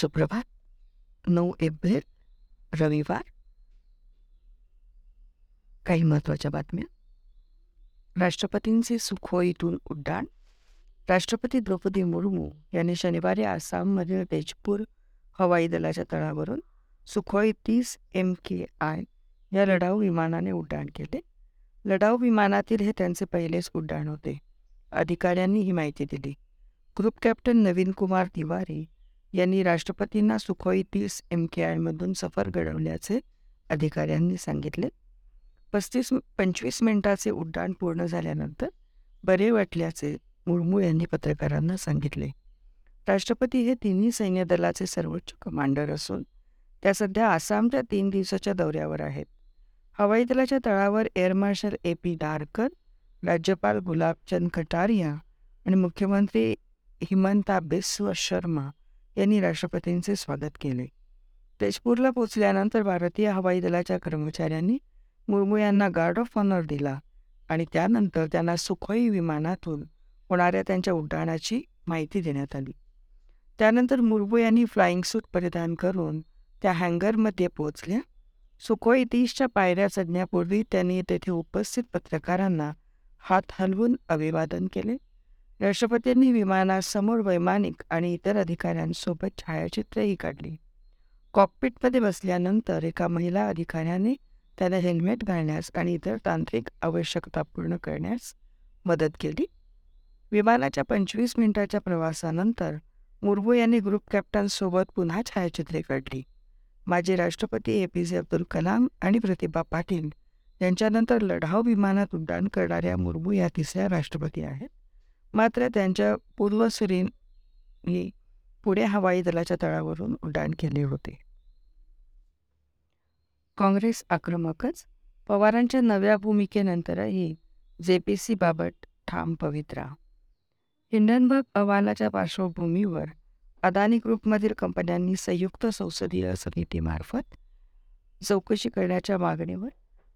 सुप्रभात. नऊ एप्रिल रविवार. काही महत्त्वाच्या बातम्या. राष्ट्रपतींचे सुखोईतून उड्डाण. राष्ट्रपती द्रौपदी मुर्मू यांनी शनिवारी आसाममधील तेजपूर हवाई दलाच्या तळावरून सुखोई तीस एम के आय या लढाऊ विमानाने उड्डाण केले. लढाऊ विमानातील हे त्यांचे पहिलेच उड्डाण होते. अधिकाऱ्यांनी ही माहिती दिली. ग्रुप कॅप्टन नवीन कुमार तिवारी यांनी राष्ट्रपतींना सुखोई तीस एम के आयमधून सफर घडवल्याचे अधिकाऱ्यांनी सांगितले. पस्तीस पंचवीस मिनिटाचे उड्डाण पूर्ण झाल्यानंतर बरे वाटल्याचे मुर्मू यांनी पत्रकारांना सांगितले. राष्ट्रपती हे तिन्ही सैन्य दलाचे सर्वोच्च कमांडर असून त्या सध्या आसामच्या तीन दिवसाच्या दौऱ्यावर आहेत. हवाई दलाच्या तळावर air marshal A P Darkar राज्यपाल गुलाबचंद कटारिया आणि मुख्यमंत्री हिमंता बिस्व शर्मा यांनी राष्ट्रपतींचे स्वागत केले. तेजपूरला पोचल्यानंतर भारतीय हवाई दलाच्या कर्मचाऱ्यांनी मुर्मू यांना गार्ड ऑफ ऑनर दिला आणि त्यानंतर त्यांना सुखोई विमानातून होणाऱ्या त्यांच्या उड्डाणाची माहिती देण्यात आली. त्यानंतर मुर्मू यांनी फ्लाइंग सूट परिधान करून त्या हँगरमध्ये पोचल्या सुखोई तीसच्या पायऱ्या चढण्यापूर्वी त्यांनी तेथे उपस्थित पत्रकारांना हात हलवून अभिवादन केले. राष्ट्रपतींनी विमानासमोर वैमानिक आणि इतर अधिकाऱ्यांसोबत छायाचित्रही काढली. कॉकपिटमध्ये बसल्यानंतर एका महिला अधिकाऱ्याने त्याला हेल्मेट घालण्यास आणि इतर तांत्रिक आवश्यकता पूर्ण करण्यास मदत केली. विमानाच्या पंचवीस मिनिटाच्या प्रवासानंतर मुर्मू यांनी ग्रुप कॅप्टनसोबत पुन्हा छायाचित्रे काढली. माजी राष्ट्रपती ए पी जे अब्दुल कलाम आणि प्रतिभा पाटील यांच्यानंतर लढाऊ विमानात उड्डाण करणाऱ्या मुर्मू या तिसऱ्या राष्ट्रपती आहेत. मात्र त्यांच्या पूर्वसुरींनी पुढे हवाई दलाच्या तळावरून उड्डाण केले होते. काँग्रेस आक्रमकच पवारांच्या नव्या भूमिकेनंतरही जे पी सीबाबत ठाम पवित्रा. हिंडनबर्ग अहवालाच्या पार्श्वभूमीवर अदानी ग्रुपमधील कंपन्यांनी संयुक्त संसदीय समितीमार्फत चौकशी करण्याच्या मागणीवर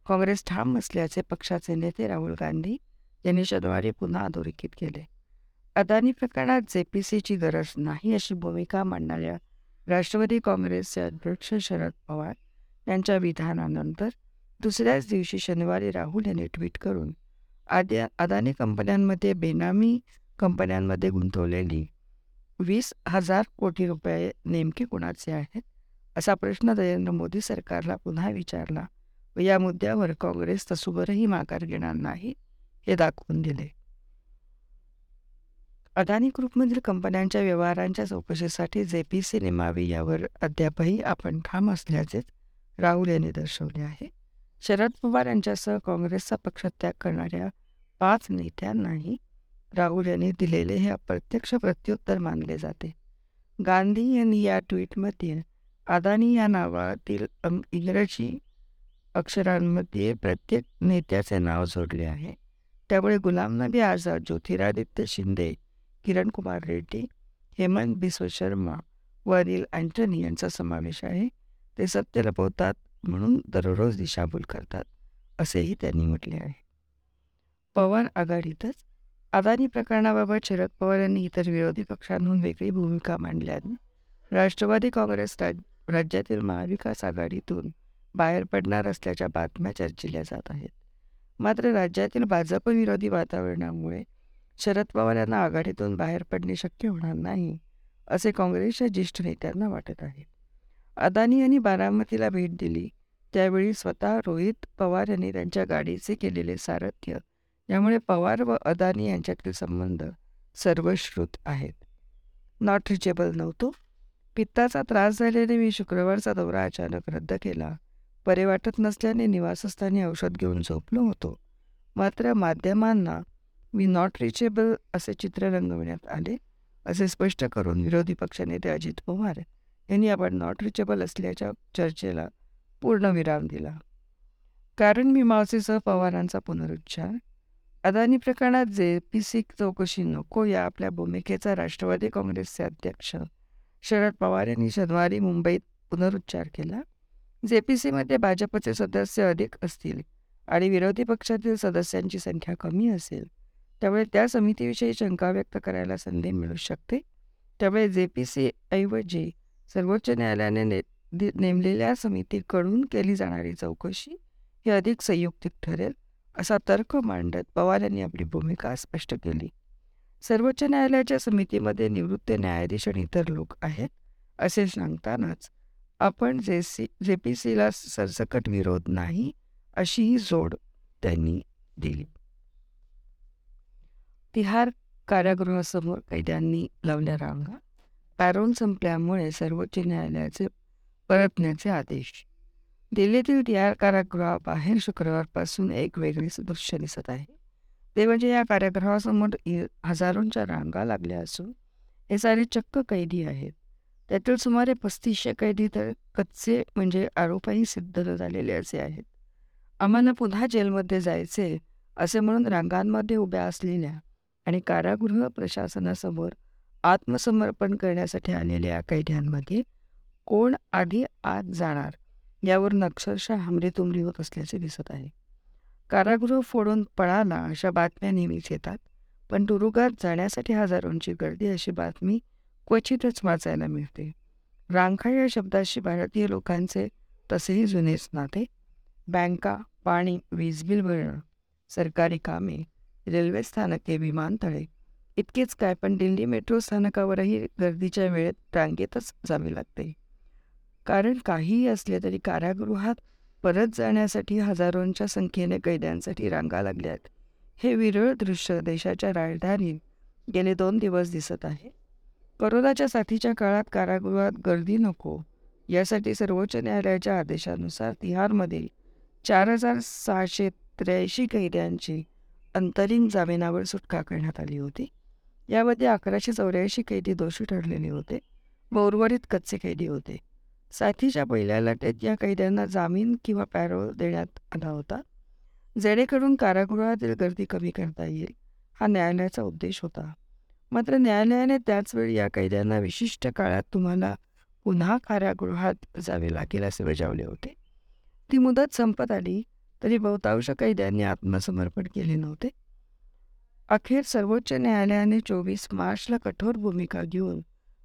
काँग्रेस ठाम असल्याचे पक्षाचे नेते राहुल गांधी यांनी शनिवारी पुन्हा अधोरेखित केले. अदानी प्रकरणात जे पी सीची गरज नाही अशी भूमिका मांडणाऱ्या राष्ट्रवादी काँग्रेसचे अध्यक्ष शरद पवार यांच्या विधानानंतर दुसऱ्याच दिवशी शनिवारी राहुल यांनी ट्विट करून आद्या अदानी कंपन्यांमध्ये बेनामी कंपन्यांमध्ये गुंतवलेली वीस हजार कोटी रुपये नेमके कुणाचे आहेत? असा प्रश्न नरेंद्र मोदी सरकारला पुन्हा विचारला व या मुद्द्यावर काँग्रेस तसुबरही माघार घेणार नाही हे दाखवून दिले. अदानी ग्रुपमधील कंपन्यांच्या व्यवहारांच्या चौकशीसाठी जे पी सिनेमावी यावर अद्यापही आपण ठाम असल्याचेच राहुल यांनी दर्शवले आहे. शरद पवार यांच्यासह काँग्रेसचा पक्षत्याग करणाऱ्या पाच नेत्यांनाही राहुल यांनी दिलेले हे अप्रत्यक्ष प्रत्युत्तर मानले जाते. गांधी यांनी या ट्विटमध्ये अदानी या नावातील इंग्रजी अक्षरांमध्ये प्रत्येक नेत्याचे नाव जोडले आहे. त्यामुळे गुलाम नबी आझाद ज्योतिरादित्य शिंदे किरण कुमार रेड्डी हेमंत बिस्व शर्मा व अनिल अँटनी यांचा समावेश आहे. ते सत्य लपवतात म्हणून दररोज दिशाभूल करतात असेही त्यांनी म्हटले आहे. पवार आघाडीतच अदानी प्रकरणाबाबत शरद पवार यांनी इतर विरोधी पक्षांहून वेगळी भूमिका मांडल्याने राष्ट्रवादी काँग्रेस राज राज्यातील महाविकास आघाडीतून बाहेर पडणार असल्याच्या बातम्या चर्चिल्या जात आहेत. मात्र राज्यातील भाजप विरोधी वातावरणामुळे शरद पवार यांना आघाडीतून बाहेर पडणे शक्य होणार नाही असे काँग्रेसच्या ज्येष्ठ नेत्यांना वाटत आहे. अदानी यांनी बारामतीला भेट दिली त्यावेळी स्वतः रोहित पवार यांनी त्यांच्या गाडीचे केलेले सारथ्य यामुळे पवार व अदानी यांच्यातील संबंध सर्वश्रुत आहेत. नॉट रिचेबल नव्हतो. पित्ताचा त्रास झाल्याने मी शुक्रवारचा दौरा अचानक रद्द केला. बरे वाटत नसल्याने निवासस्थानी औषध घेऊन झोपलो होतो. मात्र माध्यमांना मी नॉट रिचेबल असे चित्र रंगविण्यात आले असे स्पष्ट करून विरोधी पक्षनेते अजित पवार यांनी आपण नॉट रिचेबल असल्याच्या चर्चेला पूर्ण विराम दिला. कारण मी मीमांसेसह पवारांचा पुनरुच्चार अदानी प्रकरणात जे पी सी चौकशी नको या आपल्या भूमिकेचा राष्ट्रवादी काँग्रेसचे अध्यक्ष शरद पवार यांनी शनिवारी मुंबईत पुनरुच्चार केला. जे पी सीमध्ये भाजपचे सदस्य अधिक असतील आणि विरोधी पक्षातील सदस्यांची संख्या कमी असेल त्यामुळे त्या समितीविषयी शंका व्यक्त करायला संधी मिळू शकते. त्यामुळे जे पी सी ऐवजी सर्वोच्च न्यायालयाने ने नेमलेल्या समितीकडून केली जाणारी चौकशी ही अधिक संयुक्तिक ठरेल असा तर्क मांडत पवार यांनी आपली भूमिका स्पष्ट केली. सर्वोच्च न्यायालयाच्या समितीमध्ये निवृत्त न्यायाधीश आणि इतर लोक आहेत असे सांगतानाच आपण जे सी जे पी सीला सरसकट विरोध नाही अशीही जोड त्यांनी दिली. तिहार कारागृहासमोर कैद्यांनी लावल्या रांगा. पॅरोल संपल्यामुळे सर्वोच्च न्यायालयाचे परतण्याचे आदेश. दिल्लीतील तिहार कारागृहाबाहेर शुक्रवारपासून एक वेगळेच दृश्य दिसत आहे. ते म्हणजे या कारागृहासमोर हजारोंच्या रांगा लागल्या असून हे सारे चक्क कैदी आहेत. त्यातील सुमारे पस्तीसशे कैदी तर कच्चे म्हणजे आरोपही सिद्ध झालेले असे आहेत. आम्हाला पुन्हा जेलमध्ये जायचे असे म्हणून रांगांमध्ये उभ्या असलेल्या आणि कारागृह प्रशासनासमोर आत्मसमर्पण करण्यासाठी आलेल्या कैद्यांमध्ये कोण आधी आत जाणार यावर अक्षरशः हमरीतुमरी होत असल्याचे दिसत आहे. कारागृह फोडून पळाला अशा बातम्या नेहमीच येतात पण तुरुगात जाण्यासाठी हजारोंची गर्दी अशी बातमी क्वचितच वाचायला मिळते. रांखा या शब्दाशी भारतीय लोकांचे तसेही जुनेच नाते. बँका पाणी वीज बिल भरणं सरकारी कामे रेल्वे स्थानके विमानतळे इतकेच काय पण दिल्ली मेट्रो स्थानकावरही गर्दीच्या वेळेत रांगेतच जावे लागते. कारण काहीही असले तरी कारागृहात परत जाण्यासाठी हजारोंच्या संख्येने कैद्यांसाठी रांगा लागल्यात. हे विरळ दृश्य देशाच्या राजधानीत गेले दोन दिवस दिसत आहे. करोनाच्या साथीच्या काळात कारागृहात गर्दी नको. यासाठी सर्वोच्च न्यायालयाच्या आदेशानुसार तिहारमधील चार हजार सहाशे त्र्याऐंशी कैद्यांची अंतरिम जामिनावर सुटका करण्यात आली होती. यामध्ये अकराशे चौऱ्याऐंशी कैदी दोषी ठरलेले होते. व उर्वरित कच्चे कैदी होते. साथीच्या पहिल्या लाटेत या कैद्यांना जामीन किंवा पॅरोल देण्यात आला होता. जेणेकरून कारागृहातील गर्दी कमी करता येईल हा न्यायालयाचा उद्देश होता. मात्र न्यायालयाने त्याचवेळी या कैद्यांना विशिष्ट काळात तुम्हाला पुन्हा कारागृहात जावे लागेल असे बजावले होते. ती मुदत संपत आली तरी बहुतांश कैद्यांनी आत्मसमर्पण केले नव्हते. अखेर सर्वोच्च न्यायालयाने चोवीस मार्चला कठोर भूमिका घेऊन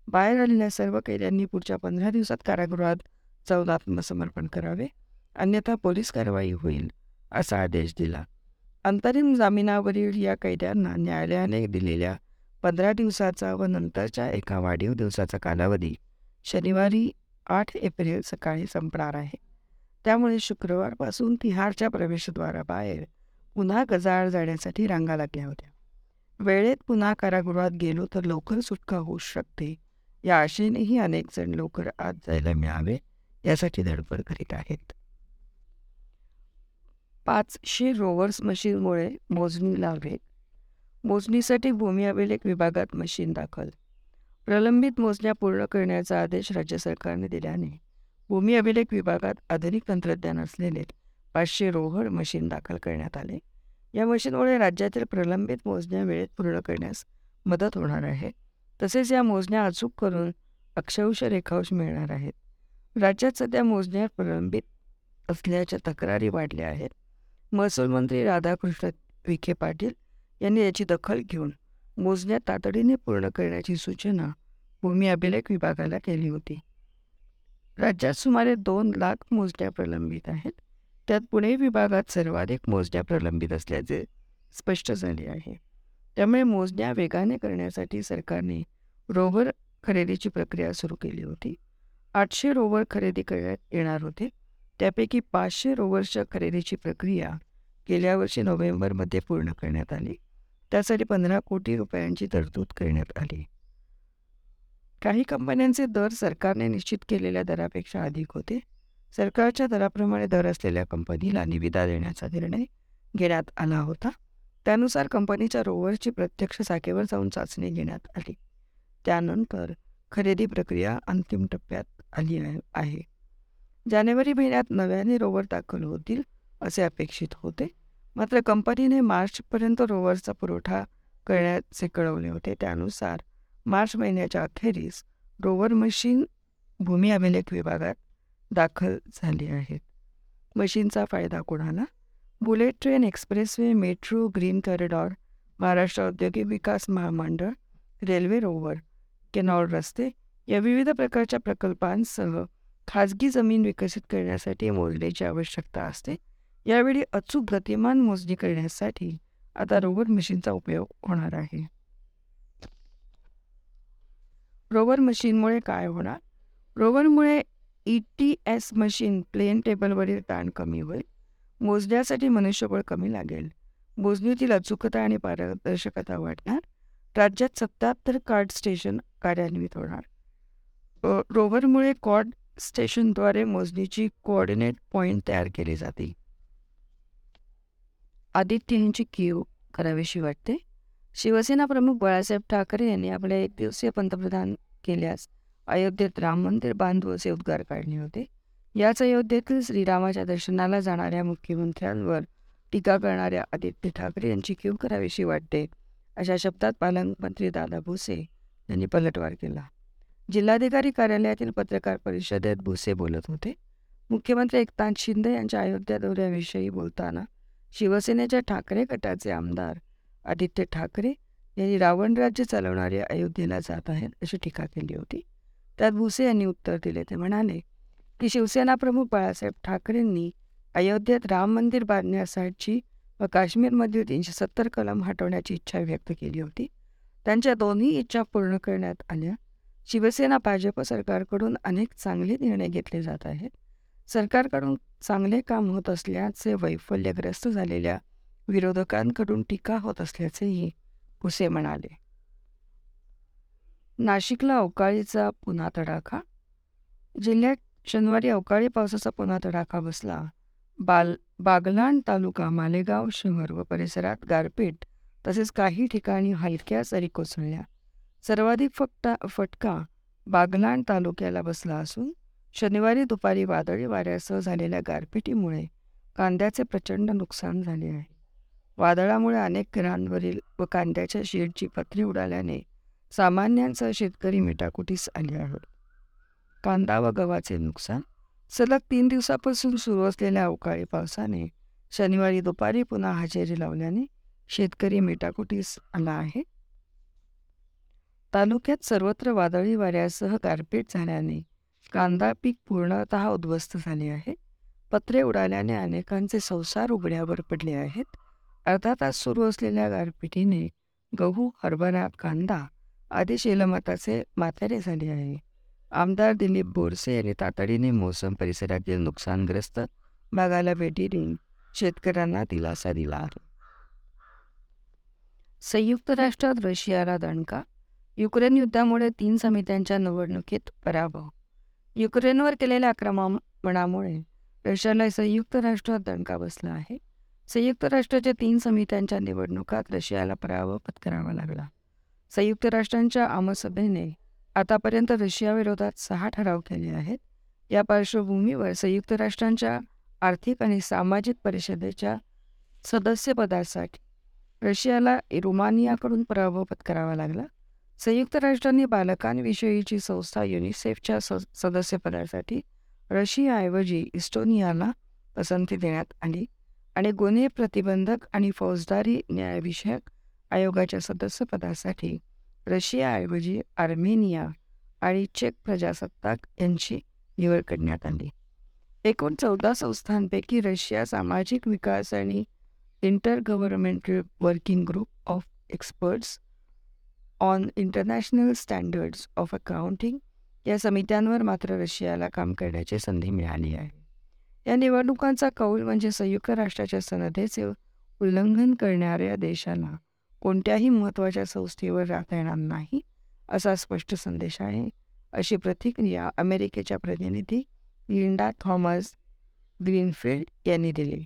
बाहेर आलेल्या सर्व कैद्यांनी पुढच्या पंधरा दिवसात कारागृहात जाऊन आत्मसमर्पण करावे अन्यथा पोलीस कारवाई होईल असा आदेश दिला. अंतरिम जामिनावरील या कैद्यांना न्यायालयाने दिलेल्या पंधरा दिवसाचा व नंतरच्या एका वाढीव दिवसाचा कालावधी शनिवारी आठ एप्रिल सकाळी संपणार आहे. त्यामुळे शुक्रवारपासून तिहारच्या प्रवेशद्वाराबाहेर पुन्हा गजाळ जाण्यासाठी रांगा लागल्या होत्या. वेळेत पुन्हा कारागृहात गेलो तर लवकर सुटका होऊ शकते या आशेनेही अनेक जण लवकर आत जायला मिळावे यासाठी धडपड करीत आहेत. पाचशे रोवर्स मशीनमुळे मोजणी लावेत मोजणीसाठी भूमी अभिलेख विभागात मशीन दाखल. प्रलंबित मोजण्या पूर्ण करण्याचा आदेश राज्य सरकारने दिल्याने भूमी अभिलेख विभागात आधुनिक तंत्रज्ञान असलेले पाचशे रोहड मशीन दाखल करण्यात आले. या मशीनमुळे राज्यातील प्रलंबित मोजण्या वेळेत पूर्ण करण्यास मदत होणार आहे. तसेच या मोजण्या अचूक करून अक्षांश रेखांश मिळणार आहेत. राज्यात सध्या मोजण्या प्रलंबित असल्याच्या तक्रारी वाढल्या आहेत. महसूल मंत्री राधाकृष्ण विखे पाटील यांनी याची दखल घेऊन मोजण्या तातडीने पूर्ण करण्याची सूचना भूमी अभिलेख विभागाला केली होती. राज्यात सुमारे दोन लाख मोजण्या प्रलंबित आहेत. त्यात पुणे विभागात सर्वाधिक मोजण्या प्रलंबित असल्याचे स्पष्ट झाले आहे. त्यामुळे मोजण्या वेगाने करण्यासाठी सरकारने रोव्हर खरेदीची प्रक्रिया सुरू केली होती. आठशे रोव्हर खरेदी करण्यात येणार होते. त्यापैकी पाचशे रोव्हर्सच्या खरेदीची प्रक्रिया गेल्या वर्षी नोव्हेंबरमध्ये पूर्ण करण्यात आली. त्यासाठी पंधरा कोटी रुपयांची तरतूद करण्यात आली. काही कंपन्यांचे दर सरकारने निश्चित केलेल्या दरापेक्षा अधिक होते. सरकारच्या दराप्रमाणे दर असलेल्या कंपनीला निविदा देण्याचा निर्णय घेण्यात आला होता. त्यानुसार कंपनीच्या रोवरची प्रत्यक्ष शाखेवर जाऊन चाचणी घेण्यात आली. त्यानंतर खरेदी प्रक्रिया अंतिम टप्प्यात आली आहे. जानेवारी महिन्यात नव्याने रोवर दाखल होतील असे अपेक्षित होते. मात्र कंपनीने मार्चपर्यंत रोवरचा पुरवठा करण्याचे कळवले होते. त्यानुसार मार्च महिन्याच्या अखेरीस रोवर मशीन भूमी अभिलेख विभागात दाखल झाली आहेत मशीनचा फायदा कोणाला? Bullet train expressway metro green corridor Maharashtra औद्योगिक विकास महामंडळ रेल्वे रोवर केनॉल रस्ते या विविध प्रकारच्या प्रकल्पांसह खाजगी जमीन विकसित करण्यासाठी मोजण्याची आवश्यकता असते. यावेळी अचूक गतिमान मोजणी करण्यासाठी आता रोवर मशीनचा उपयोग होणार आहे. रोवर मशीनमुळे काय होणार? रोवरमुळे E T S machine plane टेबलवरील ताण कमी होईल मोजण्यासाठी मनुष्यबळ कमी लागेल मोजणीतील अचूकता आणि पारदर्शकता वाढणार राज्यात सत्याहत्तर कार्ड स्टेशन कार्यान्वित होणार. रोवरमुळे रोव्हरमुळे कॉर्ड स्टेशनद्वारे मोजणीची कोऑर्डिनेट पॉईंट तयार केली जातील आदित्य यांची कीव करावीशी वाटते. शिवसेना प्रमुख बाळासाहेब ठाकरे यांनी आपल्या एक दिवसीय पंतप्रधान केल्यास अयोध्येत राम मंदिर बांधू असे उद्गार काढले होते. याच अयोध्येतील श्रीरामाच्या दर्शनाला जाणाऱ्या मुख्यमंत्र्यांवर टीका करणाऱ्या आदित्य ठाकरे यांची कीव करावीशी वाटते. अशा शब्दात पालकमंत्री दादा भुसे यांनी पलटवार केला. जिल्हाधिकारी कार्यालयातील पत्रकार परिषदेत भुसे बोलत होते. मुख्यमंत्री एकनाथ शिंदे यांच्या अयोध्या दौऱ्याविषयी बोलताना शिवसेनेच्या ठाकरे गटाचे आमदार आदित्य ठाकरे यांनी रावण राज्य चालवणारे अयोध्येला जात आहेत अशी टीका केली होती. त्यात भुसे यांनी उत्तर दिले. ते म्हणाले की शिवसेना प्रमुख बाळासाहेब ठाकरेंनी अयोध्येत राम मंदिर बांधण्यासाठी व काश्मीरमधील तीनशे सत्तर कलम हटवण्याची इच्छा व्यक्त केली होती. त्यांच्या दोन्ही इच्छा पूर्ण करण्यात आल्या. शिवसेना भाजप सरकारकडून अनेक चांगले निर्णय घेतले जात आहेत. सरकारकडून चांगले काम होत असल्याचे वैफल्यग्रस्त झालेल्या विरोधकांकडून टीका होत असल्याचेही भुसे म्हणाले. नाशिकला अवकाळीचा पुन्हा तडाखा? जिल्ह्यात शनिवारी अवकाळी पावसाचा पुन्हा तडाखा बसला. बाल बागलाण तालुका मालेगाव शहर व परिसरात गारपीट तसेच काही ठिकाणी हलक्या सरी कोसळल्या. सर्वाधिक फटका फटका बागलाण तालुक्याला बसला असून शनिवारी दुपारी वादळी वाऱ्यासह झालेल्या गारपिटीमुळे कांद्याचे प्रचंड नुकसान झाले आहे. वादळामुळे अनेक घरांवरील व कांद्याच्या शेडची पत्री उडाल्याने सामान्यांसह शेतकरी मिटाकुटीस आले आहेत. कांदा व गव्हाचे नुकसान? सलग तीन दिवसापासून सुरू असलेल्या अवकाळी पावसाने शनिवारी दुपारी पुन्हा हजेरी लावल्याने शेतकरी मेटाकुटीस आला आहे? तालुक्यात सर्वत्र वादळी वाऱ्यासह गारपीट झाल्याने कांदा पीक पूर्णतः उद्ध्वस्त झाले आहे. पत्रे उडाल्याने अनेकांचे संसार उघड्यावर पडले आहेत. अर्धा तास सुरू असलेल्या गारपिटीने गहू हरभरा कांदा आदी शेलमताचे माथेरे झाले आहे. आमदार दिलीप बोरसे यांनी तातडीने मोसम परिसरातील नुकसानग्रस्त भागाला भेटी देऊन शेतकऱ्यांना दिलासा दिला आहे. संयुक्त राष्ट्रात रशियाला दणका युक्रेन युद्धामुळे तीन समित्यांच्या निवडणुकीत पराभव युक्रेनवर केलेल्या आक्रमणामुळे रशियाला संयुक्त राष्ट्रात दणका बसला आहे. संयुक्त राष्ट्राच्या तीन समित्यांच्या निवडणुकात रशियाला पराभव पत्करावा लागला. संयुक्त राष्ट्रांच्या आमसभेने आतापर्यंत रशियाविरोधात सहा ठराव केले आहेत. या पार्श्वभूमीवर संयुक्त राष्ट्रांच्या आर्थिक आणि सामाजिक परिषदेच्या सदस्यपदासाठी रशियाला रोमानियाकडून पराभव पत्करावा लागला. संयुक्त राष्ट्रांनी बालकांविषयीची संस्था युनिसेफच्या स सदस्यपदासाठी रशियाऐवजी इस्टोनियाला पसंती देण्यात आली आणि गुन्हे प्रतिबंधक आणि फौजदारी न्यायविषयक आयोगाच्या सदस्यपदासाठी रशियाऐवजी आर्मेनिया आणि चेक प्रजासत्ताक यांची निवड करण्यात आली. एकूण चौदा संस्थांपैकी रशिया सामाजिक विकास आणि intergovernmental working group of experts on international standards of accounting या समित्यांवर मात्र रशियाला काम करण्याची संधी मिळाली आहे. या निवडणुकांचा कौल म्हणजे संयुक्त राष्ट्राच्या सनदेचे उल्लंघन करणाऱ्या देशाला कोणत्याही महत्त्वाच्या संस्थेवर राहता येणार नाही असा स्पष्ट संदेश आहे अशी प्रतिक्रिया अमेरिकेच्या प्रतिनिधी लिंडा थॉमस ग्रीनफिल्ड यांनी दिली.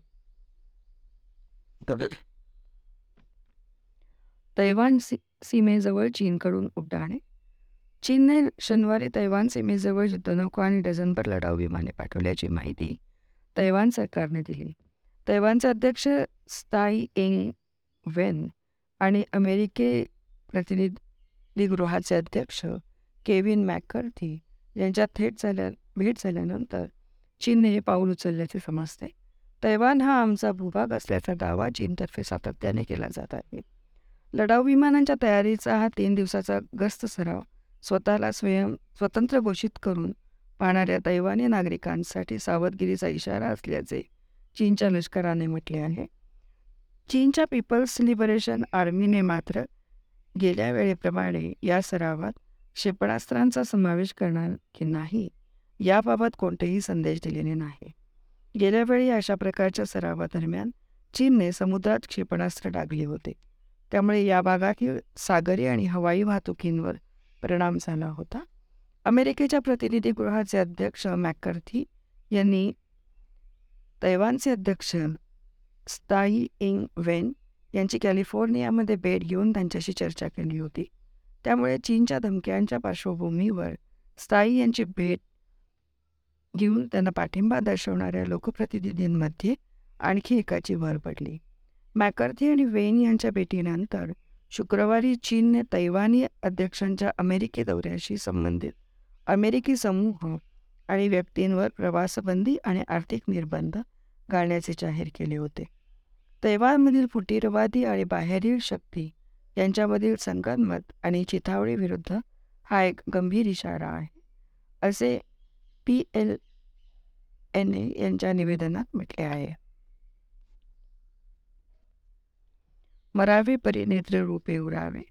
तैवान सी सीमेजवळ चीनकडून उड्डाणे. चीनने शनिवारी तैवान सीमेजवळ युद्धनौका आणि डझनभर लढाऊ विमाने पाठवल्याची माहिती तैवान सरकारने दिली. तैवानचे अध्यक्ष स्थाई एंग वेन आणि अमेरिके प्रतिनिधीगृहाचे अध्यक्ष केविन मॅकर्थी यांच्यात थेट झाल्या भेट झाल्यानंतर चीनने हे पाऊल उचलल्याचे समजते. तैवान हा आमचा भूभाग असल्याचा दावा चीनतर्फे सातत्याने केला जात आहे. लढाऊ विमानांच्या तयारीचा हा तीन दिवसाचा गस्त सराव. स्वतःला स्वयं स्वतंत्र घोषित करून पाहणाऱ्या दैवानी नागरिकांसाठी सावधगिरीचा इशारा असल्याचे चीनच्या लष्कराने म्हटले आहे. चीनच्या पीपल्स लिबरेशन आर्मीने मात्र गेल्या वेळेप्रमाणे या सरावात क्षेपणास्त्रांचा समावेश करणार की नाही याबाबत कोणतेही संदेश दिलेले नाही. गेल्या वेळी अशा प्रकारच्या सरावादरम्यान चीनने समुद्रात क्षेपणास्त्र डागले होते. त्यामुळे या भागातील सागरी आणि हवाई वाहतुकींवर परिणाम झाला होता. अमेरिकेच्या प्रतिनिधीगृहाचे अध्यक्ष मॅकर्थी यांनी तैवानचे अध्यक्ष स्ताई इंग वेन यांची कॅलिफोर्नियामध्ये भेट घेऊन त्यांच्याशी चर्चा केली होती. त्यामुळे चीनच्या धमक्यांच्या पार्श्वभूमीवर स्थायी यांची भेट घेऊन त्यांना पाठिंबा दर्शवणाऱ्या लोकप्रतिनिधींमध्ये आणखी एकाची भर पडली. मॅकर्थी आणि वेन यांच्या भेटीनंतर शुक्रवारी चीनने तैवानी अध्यक्षांच्या अमेरिकी दौऱ्याशी संबंधित अमेरिकी समूह आणि व्यक्तींवर प्रवासबंदी आणि आर्थिक निर्बंध घालण्याचे जाहीर केले होते. तैवानमधील फुटीरवादी आणि बाहेरील शक्ती यांच्यामधील संगनमत आणि चिथावळीविरुद्ध हा एक गंभीर इशारा आहे असे पी एल एन ए यांच्या निवेदनात म्हटले आहे. मरावे परिनेत्र रूपे उरावे.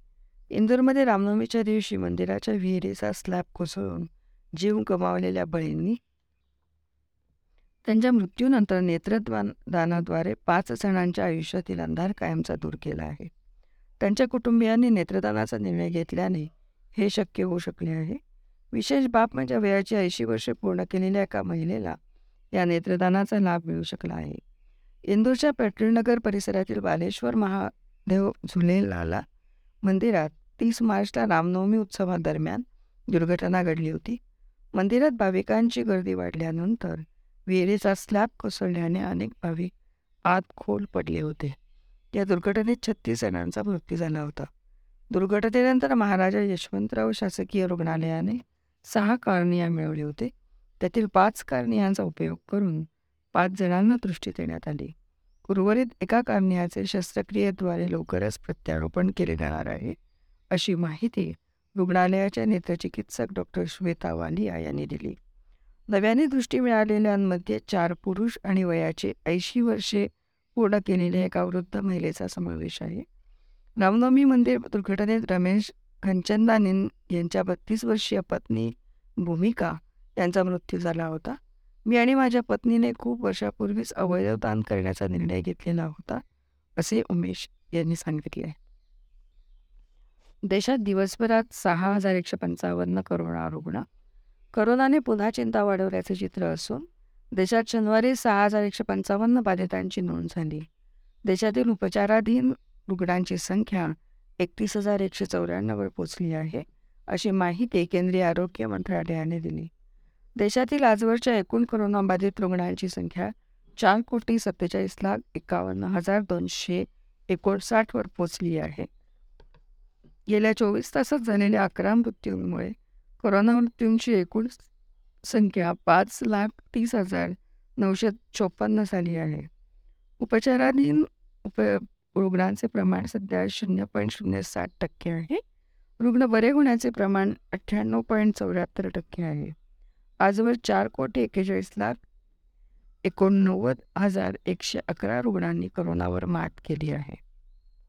इंदूरमध्ये रामनवमीच्या दिवशी मंदिराच्या विहिरीचा स्लॅब कोसळून जीव गमावलेल्या बळींनी त्यांच्या मृत्यूनंतर नेत्रदानाद्वारे पाच जणांच्या आयुष्यातील अंधार कायमचा दूर केला आहे. त्यांच्या कुटुंबियांनी नेत्रदानाचा निर्णय घेतल्याने हे शक्य होऊ शकले आहे. विशेष बाब म्हणजे वयाची ऐंशी वर्षे पूर्ण केलेल्या एका महिलेला या नेत्रदानाचा लाभ मिळू शकला आहे. इंदूरच्या पेट्रोलनगर परिसरातील बालेश्वर महा देव झुलेलाला मंदिरात तीस मार्चला रामनवमी उत्सवादरम्यान दुर्घटना घडली होती. मंदिरात भाविकांची गर्दी वाढल्यानंतर विहिरीचा स्लॅब कोसळल्याने अनेक भाविक आत खोल पडले होते. या दुर्घटनेत छत्तीस जणांचा मृत्यू झाला होता. दुर्घटनेनंतर महाराजा यशवंतराव शासकीय रुग्णालयाने सहा कार्निया मिळवले होते. त्यातील पाच कार्नियांचा उपयोग करून पाच जणांना दृष्टी देण्यात आली. उर्वरित एका कार्नियाचे शस्त्रक्रियेद्वारे लवकरच प्रत्यारोपण केले जाणार आहे अशी माहिती रुग्णालयाच्या नेत्रचिकित्सक डॉक्टर श्वेता वालिया यांनी दिली. नव्याने दृष्टी मिळालेल्यांमध्ये चार पुरुष आणि वयाचे ऐंशी वर्षे पूर्ण केलेल्या एका वृद्ध महिलेचा समावेश आहे. रामनवमी मंदिर दुर्घटनेत रमेश घनचंदानी यांच्या बत्तीस वर्षीय पत्नी भूमिका यांचा मृत्यू झाला होता. मी आणि माझ्या पत्नीने खूप वर्षापूर्वीच अवयवदान करण्याचा निर्णय घेतलेला होता असे उमेश यांनी सांगितले आहे. देशात दिवसभरात सहा हजार एकशे पंचावन्न करोना रुग्ण. करोनाने पुन्हा चिंता वाढवल्याचे चित्र असून देशात शनिवारी सहा हजार एकशे पंचावन्न बाधितांची नोंद झाली. देशातील उपचाराधीन रुग्णांची संख्या एकतीस हजार एकशे चौऱ्याण्णववर पोचली आहे अशी माहिती केंद्रीय आरोग्य मंत्रालयाने दिली. देशातील आजवरच्या एकूण कोरोनाबाधित रुग्णांची संख्या चार कोटी सत्तेचाळीस लाख एकावन्न हजार दोनशे एकोणसाठवर पोचली आहे. गेल्या चोवीस तासात झालेल्या अकरा मृत्यूंमुळे कोरोना मृत्यूंची एकूण संख्या पाच लाख तीस हजार नऊशे चोपन्न झाली आहे. उपचाराधीन उप रुग्णांचे प्रमाण सध्या शून्य पॉईंट शून्य साठ टक्के आहे. रुग्ण बरे होण्याचे प्रमाण अठ्ठ्याण्णव पॉईंट चौऱ्याहत्तर टक्के आहे. आजवर चार कोटी एक्केचाळीस लाख एकोणनव्वद हजार एकशे अकरा रुग्णांनी करोनावर मात केली आहे.